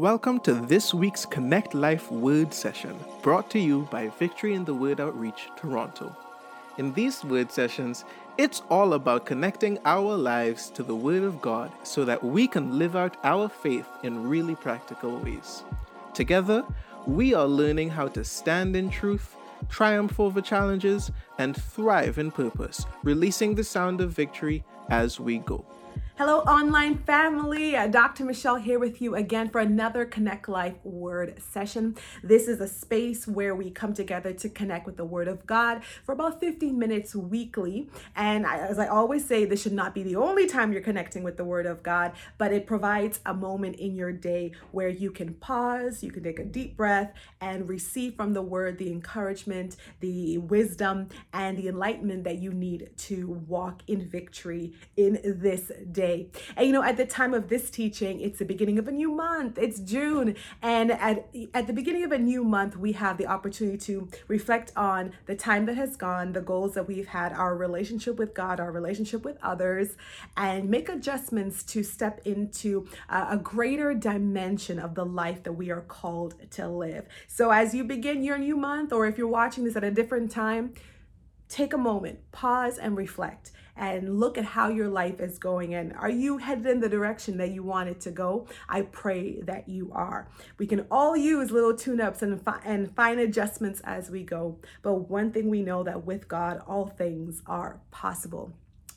Welcome to this week's Connect Life Word Session, brought to you by Victory in the Word Outreach, Toronto. In these word sessions, it's all about connecting our lives to the Word of God so that we can live out our faith in really practical ways. Together, we are learning how to stand in truth, triumph over challenges, and thrive in purpose, releasing the sound of victory as we go. Hello, online family. Uh, Dr. Michelle here with you again for another Connect Life Word session. This is a space where we come together to connect with the Word of God for about 15 minutes weekly. And as I always say, this should not be the only time you're connecting with the Word of God, but it provides a moment in your day where you can pause, you can take a deep breath, and receive from the Word the encouragement, the wisdom, and the enlightenment that you need to walk in victory in this day And you know, at the time of this teaching, it's the beginning of a new month. It's June. And at, at the beginning of a new month, we have the opportunity to reflect on the time that has gone, the goals that we've had, our relationship with God, our relationship with others, and make adjustments to step into a, a greater dimension of the life that we are called to live. So as you begin your new month, or if you're watching this at a different time, take a moment, pause, and reflect and look at how your life is going. And are you headed in the direction that you want it to go? I pray that you are. We can all use little tune-ups and, fi- and fine adjustments as we go. But one thing we know that with god all things are possible.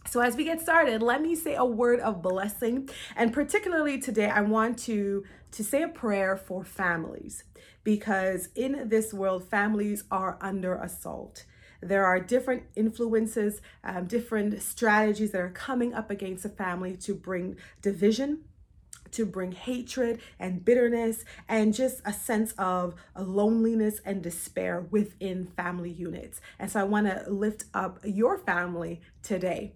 So, as we get started, let me say a word of blessing. And particularly today, I want to, to say a prayer for families. Because in this world, families are under assault. There are different influences, um, different strategies that are coming up against a family to bring division, to bring hatred and bitterness and just a sense of loneliness and despair within family units. And so I want to lift up your family today.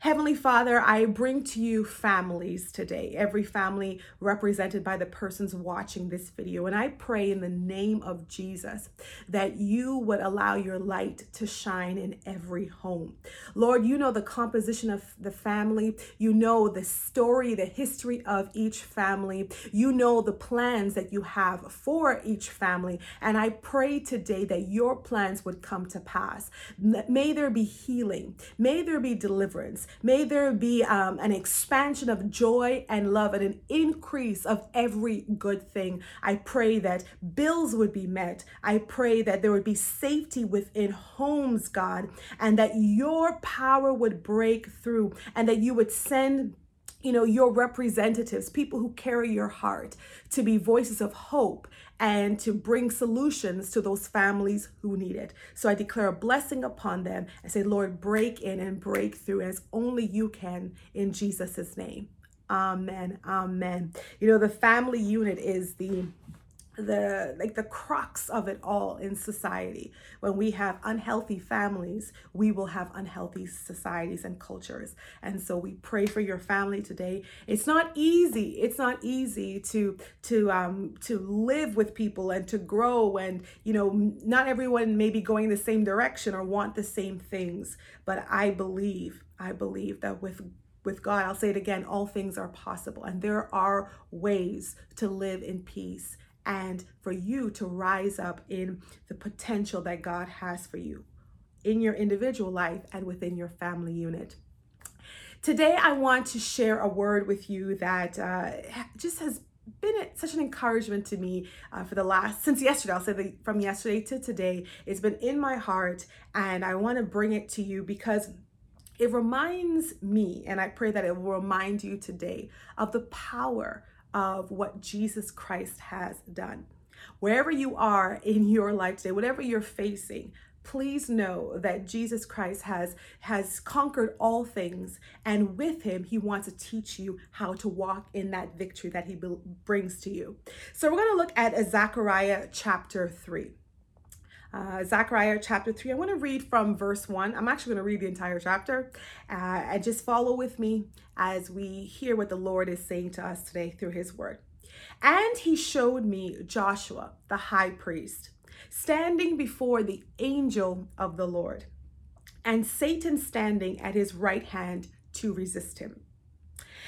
Heavenly Father, I bring to you families today, every family represented by the persons watching this video. And I pray in the name of Jesus that you would allow your light to shine in every home. Lord, you know the composition of the family, you know the story, the history of each family, you know the plans that you have for each family. And I pray today that your plans would come to pass. May there be healing, may there be deliverance. May there be um, an expansion of joy and love and an increase of every good thing. I pray that bills would be met. I pray that there would be safety within homes, God, and that your power would break through and that you would send you know, your representatives, people who carry your heart, to be voices of hope and to bring solutions to those families who need it. So I declare a blessing upon them and say, Lord, break in and break through as only you can in Jesus' name. Amen. Amen. You know, the family unit is the the like the crux of it all in society. When we have unhealthy families we will have unhealthy societies and cultures. And so we pray for your family today. It's not easy. It's not easy to to um to live with people and to grow and you know not everyone may be going the same direction or want the same things. But i believe i believe that with with God, I'll say it again, all things are possible. And there are ways to live in peace and for you to rise up in the potential that God has for you in your individual life and within your family unit. Today, I want to share a word with you that uh, just has been such an encouragement to me uh, for the last since yesterday i'll say the, from yesterday to today it's been in my heart and i want to bring it to you because it reminds me and i pray that it will remind you today of the power of what Jesus Christ has done. Wherever you are in your life today, whatever you're facing, please know that Jesus Christ has has conquered all things and with him he wants to teach you how to walk in that victory that he brings to you. So we're going to look at Zechariah chapter 3 uh, Zechariah chapter 3. I want to read from verse 1. I'm actually going to read the entire chapter uh, and just follow with me as we hear what the Lord is saying to us today through his word. And he showed me Joshua, the high priest, standing before the angel of the Lord, and Satan standing at his right hand to resist him.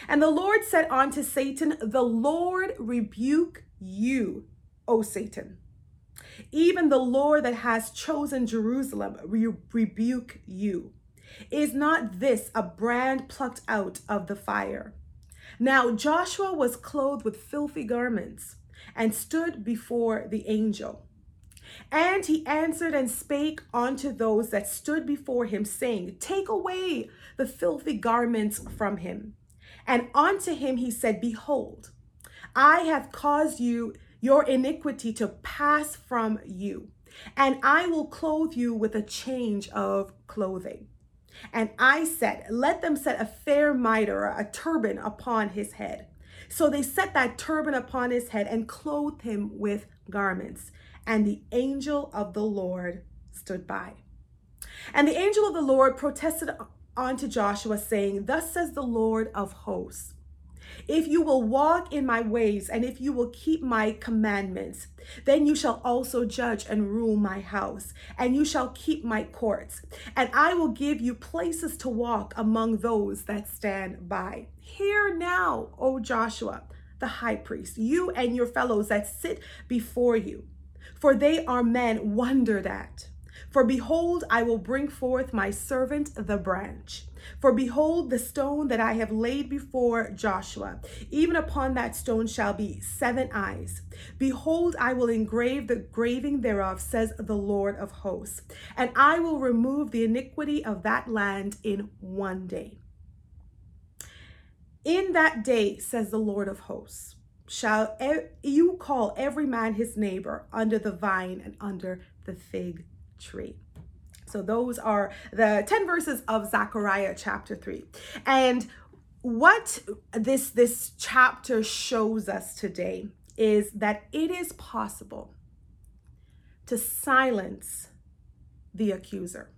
And the Lord said unto Satan, The Lord rebuke you, O Satan. Even the Lord that has chosen Jerusalem re- rebuke you. Is not this a brand plucked out of the fire? Now Joshua was clothed with filthy garments and stood before the angel. And he answered and spake unto those that stood before him, saying, Take away the filthy garments from him. And unto him he said, Behold, I have caused you your iniquity to pass from you, and I will clothe you with a change of clothing. And I said, Let them set a fair mitre, a turban upon his head. So they set that turban upon his head and clothed him with garments. And the angel of the Lord stood by. And the angel of the Lord protested unto Joshua, saying, Thus says the Lord of hosts. If you will walk in my ways and if you will keep my commandments, then you shall also judge and rule my house, and you shall keep my courts. And I will give you places to walk among those that stand by. Hear now, O Joshua, the high priest, you and your fellows that sit before you, for they are men wondered at. For behold, I will bring forth my servant the branch. For behold, the stone that I have laid before Joshua, even upon that stone shall be seven eyes. Behold, I will engrave the graving thereof, says the Lord of hosts, and I will remove the iniquity of that land in one day. In that day, says the Lord of hosts, shall you call every man his neighbor under the vine and under the fig tree. So those are the 10 verses of Zechariah chapter 3. And what this this chapter shows us today is that it is possible to silence the accuser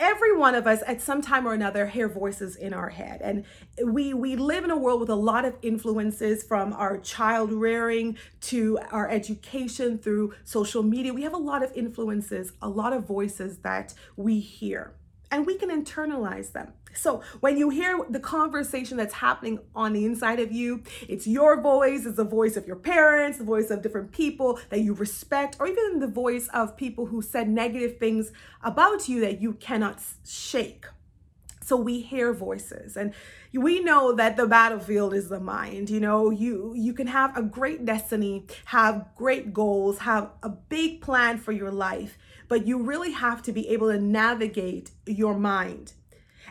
every one of us at some time or another hear voices in our head. And we we live in a world with a lot of influences from our child rearing to our education through social media. We have a lot of influences a lot of voices that we hear and we can internalize them. So when you hear the conversation that's happening on the inside of you, it's your voice, it's the voice of your parents, the voice of different people that you respect, or even the voice of people who said negative things about you that you cannot shake. So we hear voices and we know that the battlefield is the mind. You know, you you can have a great destiny, have great goals, have a big plan for your life, but you really have to be able to navigate your mind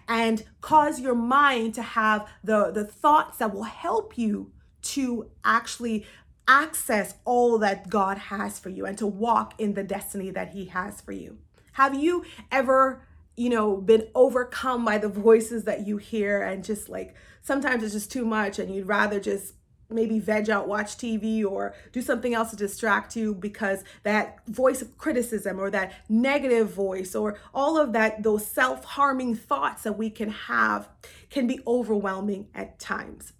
and cause your mind to have the, the thoughts that will help you to actually access all that God has for you and to walk in the destiny that He has for you. Have you ever, you know, been overcome by the voices that you hear and just like sometimes it's just too much and you'd rather just maybe veg out, watch TV, or do something else to distract you because that voice of criticism or that negative voice or all of that, those self harming thoughts that we can have can be overwhelming at times.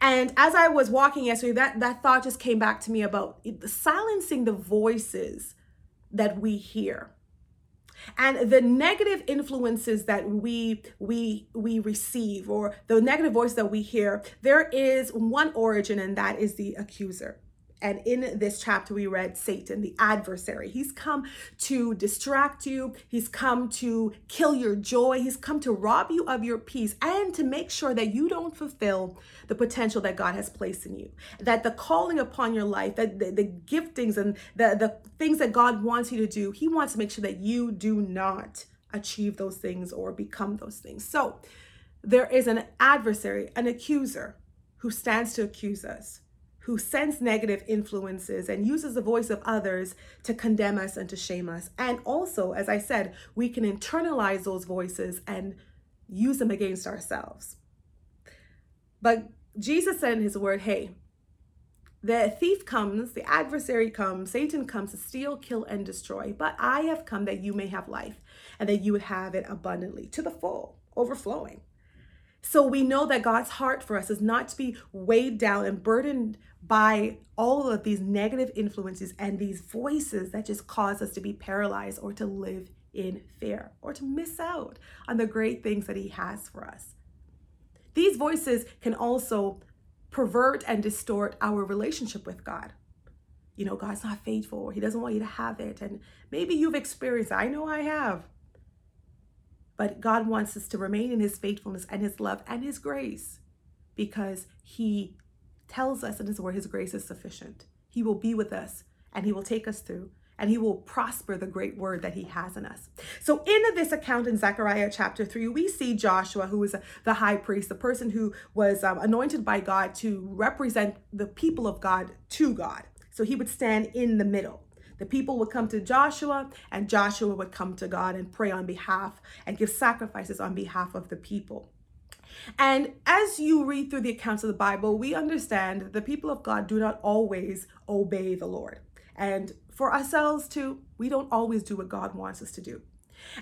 And as I was walking yesterday, that, that thought just came back to me about silencing the voices that we hear and the negative influences that we we we receive or the negative voice that we hear there is one origin and that is the accuser and in this chapter, we read Satan, the adversary. He's come to distract you, he's come to kill your joy, he's come to rob you of your peace, and to make sure that you don't fulfill the potential that God has placed in you. That the calling upon your life, that the, the giftings and the, the things that God wants you to do, he wants to make sure that you do not achieve those things or become those things. So there is an adversary, an accuser who stands to accuse us who sends negative influences and uses the voice of others to condemn us and to shame us. And also, as I said, we can internalize those voices and use them against ourselves. But Jesus said in his word, hey, the thief comes, the adversary comes, Satan comes to steal, kill, and destroy. But I have come that you may have life and that you would have it abundantly to the full, overflowing. So we know that God's heart for us is not to be weighed down and burdened by all of these negative influences and these voices that just cause us to be paralyzed or to live in fear or to miss out on the great things that He has for us. These voices can also pervert and distort our relationship with God. You know, God's not faithful, He doesn't want you to have it. And maybe you've experienced, I know I have. But God wants us to remain in His faithfulness and His love and His grace because He tells us in His word His grace is sufficient. He will be with us and He will take us through and he will prosper the great word that he has in us. So, in this account in Zechariah chapter 3, we see Joshua, who is the high priest, the person who was um, anointed by God to represent the people of God to God. So, he would stand in the middle. The people would come to Joshua, and Joshua would come to God and pray on behalf and give sacrifices on behalf of the people. And as you read through the accounts of the Bible, we understand that the people of God do not always obey the Lord. And for ourselves too, we don't always do what God wants us to do.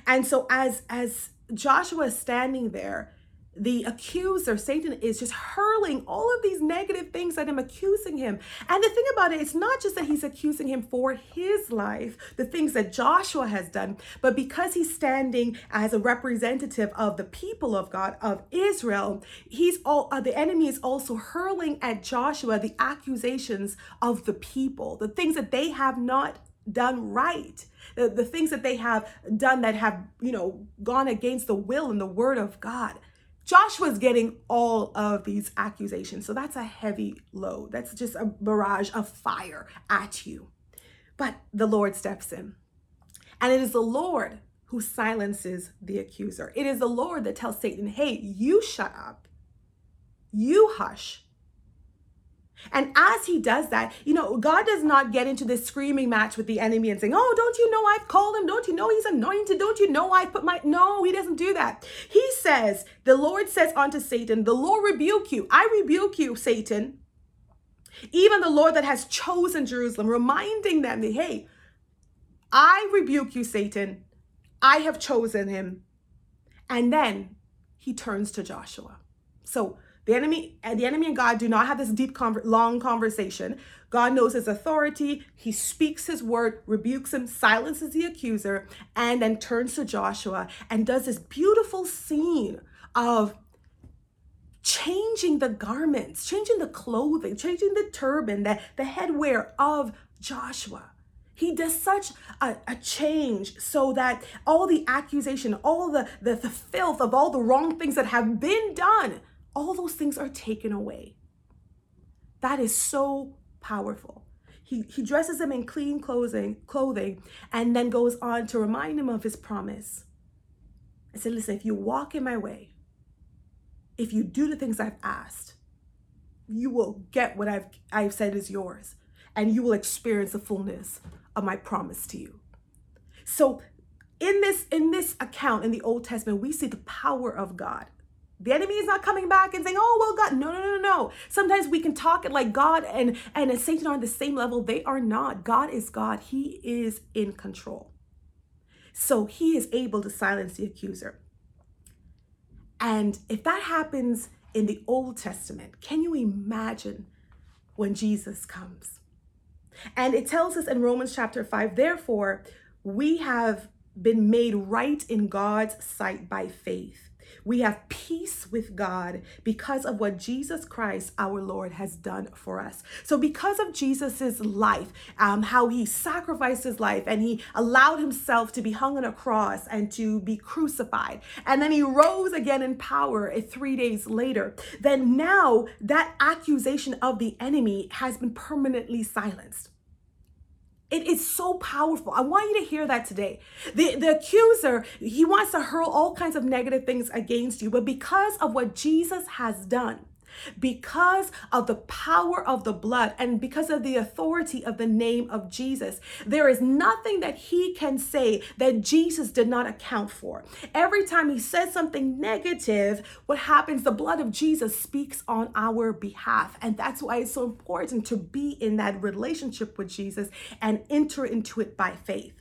And so as as Joshua is standing there, the accuser, Satan, is just hurling all of these negative things at him, accusing him. And the thing about it, it's not just that he's accusing him for his life, the things that Joshua has done, but because he's standing as a representative of the people of God, of Israel, he's all uh, the enemy is also hurling at Joshua the accusations of the people, the things that they have not done right the, the things that they have done that have you know gone against the will and the word of god Joshua's getting all of these accusations. So that's a heavy load. That's just a barrage of fire at you. But the Lord steps in. And it is the Lord who silences the accuser. It is the Lord that tells Satan, hey, you shut up, you hush, and as he does that, you know, God does not get into this screaming match with the enemy and saying, Oh, don't you know I've called him? Don't you know he's anointed? Don't you know I've put my. No, he doesn't do that. He says, The Lord says unto Satan, The Lord rebuke you. I rebuke you, Satan. Even the Lord that has chosen Jerusalem, reminding them Hey, I rebuke you, Satan. I have chosen him. And then he turns to Joshua. So, the enemy and the enemy and God do not have this deep, long conversation. God knows his authority. He speaks his word, rebukes him, silences the accuser, and then turns to Joshua and does this beautiful scene of changing the garments, changing the clothing, changing the turban, the, the headwear of Joshua. He does such a, a, change so that all the accusation, all the, the, the filth of all the wrong things that have been done all those things are taken away. That is so powerful. He, he dresses him in clean clothing, clothing and then goes on to remind him of his promise. I said, listen, if you walk in my way, if you do the things I've asked, you will get what I've, I've said is yours, and you will experience the fullness of my promise to you. So in this in this account in the Old Testament, we see the power of God. The enemy is not coming back and saying, "Oh, well, God." No, no, no, no. Sometimes we can talk like God and and Satan are on the same level. They are not. God is God. He is in control. So he is able to silence the accuser. And if that happens in the Old Testament, can you imagine when Jesus comes? And it tells us in Romans chapter 5, therefore, we have been made right in God's sight by faith. We have peace with God because of what Jesus Christ, our Lord, has done for us. So, because of Jesus's life, um, how he sacrificed his life and he allowed himself to be hung on a cross and to be crucified, and then he rose again in power three days later, then now that accusation of the enemy has been permanently silenced. It is so powerful. I want you to hear that today. The, the accuser, he wants to hurl all kinds of negative things against you, but because of what Jesus has done, because of the power of the blood and because of the authority of the name of Jesus. There is nothing that he can say that Jesus did not account for. Every time he says something negative, what happens? The blood of Jesus speaks on our behalf. And that's why it's so important to be in that relationship with Jesus and enter into it by faith.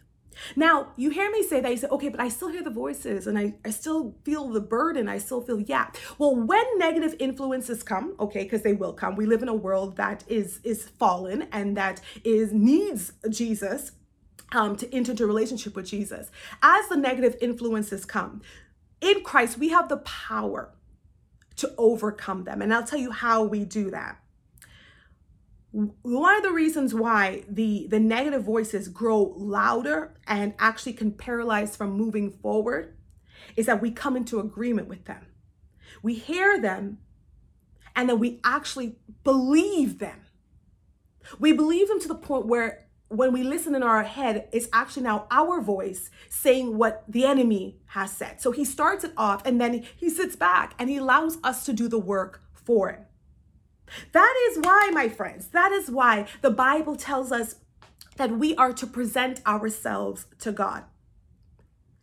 Now, you hear me say that, you say, okay, but I still hear the voices and I, I still feel the burden. I still feel, yeah. Well, when negative influences come, okay, because they will come, we live in a world that is is fallen and that is needs Jesus um, to enter into a relationship with Jesus. As the negative influences come, in Christ, we have the power to overcome them. And I'll tell you how we do that. One of the reasons why the, the negative voices grow louder and actually can paralyze from moving forward is that we come into agreement with them. We hear them and then we actually believe them. We believe them to the point where when we listen in our head, it's actually now our voice saying what the enemy has said. So he starts it off and then he sits back and he allows us to do the work for him. That is why, my friends, that is why the Bible tells us that we are to present ourselves to God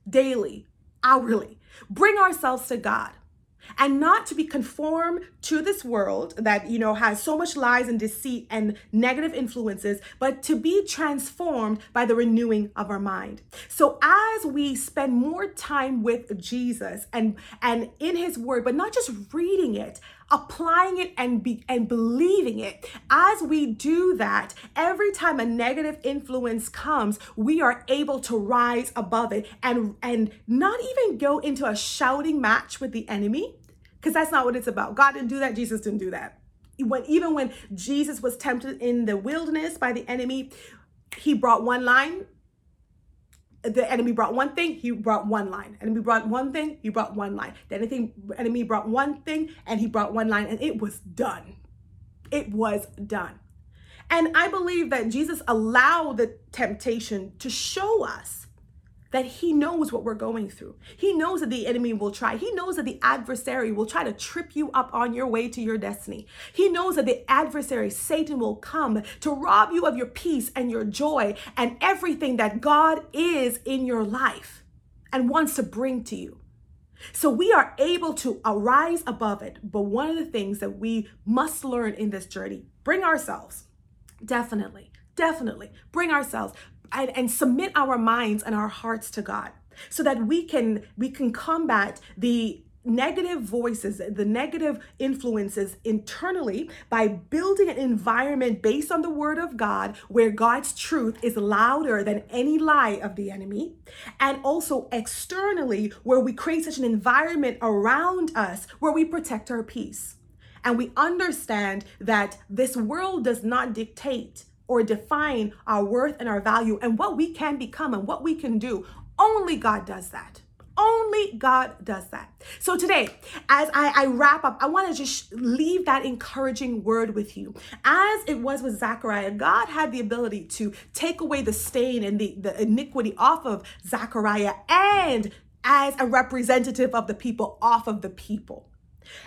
daily, hourly. Bring ourselves to God and not to be conformed to this world that you know has so much lies and deceit and negative influences but to be transformed by the renewing of our mind so as we spend more time with jesus and and in his word but not just reading it applying it and be and believing it. As we do that every time a negative influence comes we are able to rise above it and and not even go into a shouting match with the enemy because that's not what it's about. God didn't do that. Jesus didn't do that. When even when jesus was tempted in the wilderness by the enemy he brought one line the enemy brought one thing, he brought one line. Enemy brought one thing, he brought one line. The enemy, enemy brought one thing, and he brought one line, and it was done. It was done. And I believe that Jesus allowed the temptation to show us that he knows what we're going through. He knows that the enemy will try. He knows that the adversary will try to trip you up on your way to your destiny. He knows that the adversary, Satan, will come to rob you of your peace and your joy and everything that God is in your life and wants to bring to you. So we are able to arise above it. But one of the things that we must learn in this journey, bring ourselves. Definitely, definitely bring ourselves and, and submit our minds and our hearts to God so that we can we can combat the negative voices, the negative influences internally by building an environment based on the word of God where God's truth is louder than any lie of the enemy. And also externally where we create such an environment around us where we protect our peace. And we understand that this world does not dictate or define our worth and our value and what we can become and what we can do. Only God does that. Only God does that. So today, as I, I wrap up, I want to just leave that encouraging word with you. As it was with Zachariah, God had the ability to take away the stain and the, the iniquity off of Zachariah and as a representative of the people off of the people.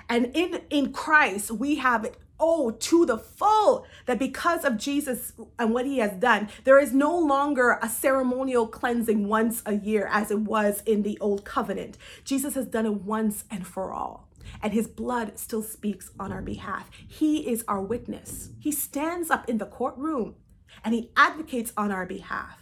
And in in Christ, we have oh, to the full that because of Jesus and what he has done, there is no longer a ceremonial cleansing once a year as it was in the old covenant. Jesus has done it once and for all. And his blood still speaks on our behalf. He is our witness. He stands up in the courtroom and he advocates on our behalf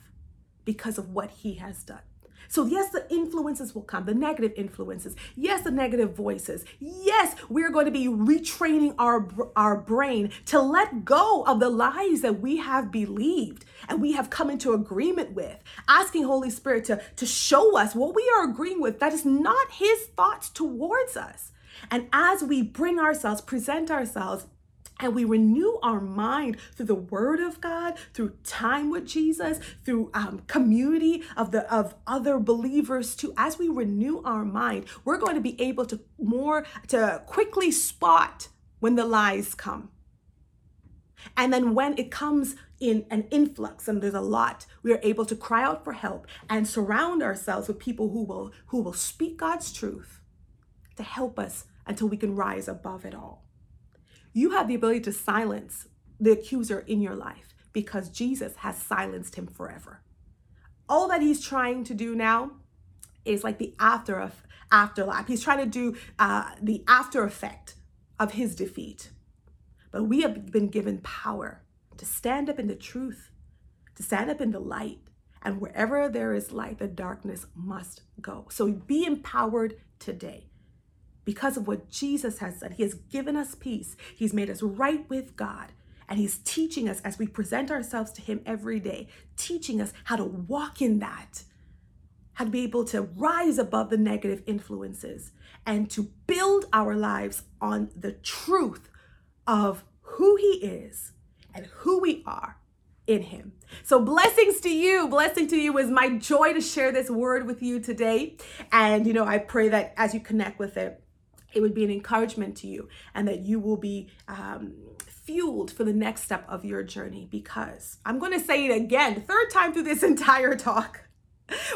because of what he has done. So, yes, the influences will come, the negative influences. Yes, the negative voices. Yes, we're going to be retraining our, our brain to let go of the lies that we have believed and we have come into agreement with. Asking Holy Spirit to, to show us what we are agreeing with that is not His thoughts towards us. And as we bring ourselves, present ourselves and we renew our mind through the word of god through time with jesus through um, community of the of other believers too. As we renew our mind we're going to be able to more to quickly spot when the lies come. And then when it comes in an influx and there's a lot we are able to cry out for help and surround ourselves with people who will who will speak god's truth to help us until we can rise above it all you have the ability to silence the accuser in your life because Jesus has silenced him forever. All that he's trying to do now is like the after of afterlife. He's trying to do uh, the after effect of his defeat. But we have been given power to stand up in the truth, to stand up in the light. And wherever there is light, the darkness must go. So be empowered today because of what Jesus has said. He has given us peace, He's made us right with God. And He's teaching us as we present ourselves to Him every day, teaching us how to walk in that, how to be able to rise above the negative influences and to build our lives on the truth of who He is and who we are in Him. So, blessings to you. Blessing to you is my joy to share this word with you today. And, you know, I pray that as you connect with it, it would be an encouragement to you and that you will be um, fueled for the next step of your journey because I'm going to say it again, third time through this entire talk.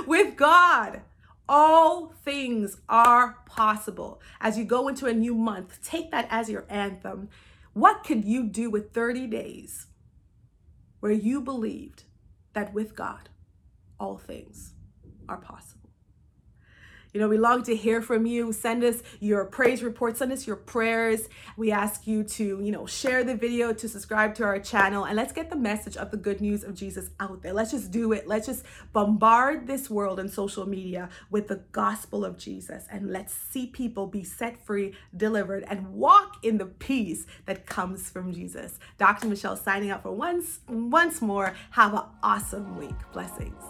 With God, all things are possible. As you go into a new month, take that as your anthem. What could you do with 30 days where you believed that with God, all things are possible? You know, we long to hear from you. Send us your praise reports, send us your prayers. We ask you to, you know, share the video, to subscribe to our channel, and let's get the message of the good news of Jesus out there. Let's just do it. Let's just bombard this world and social media with the gospel of Jesus, and let's see people be set free, delivered, and walk in the peace that comes from Jesus. Dr. Michelle signing out for once once more. Have an awesome week. Blessings.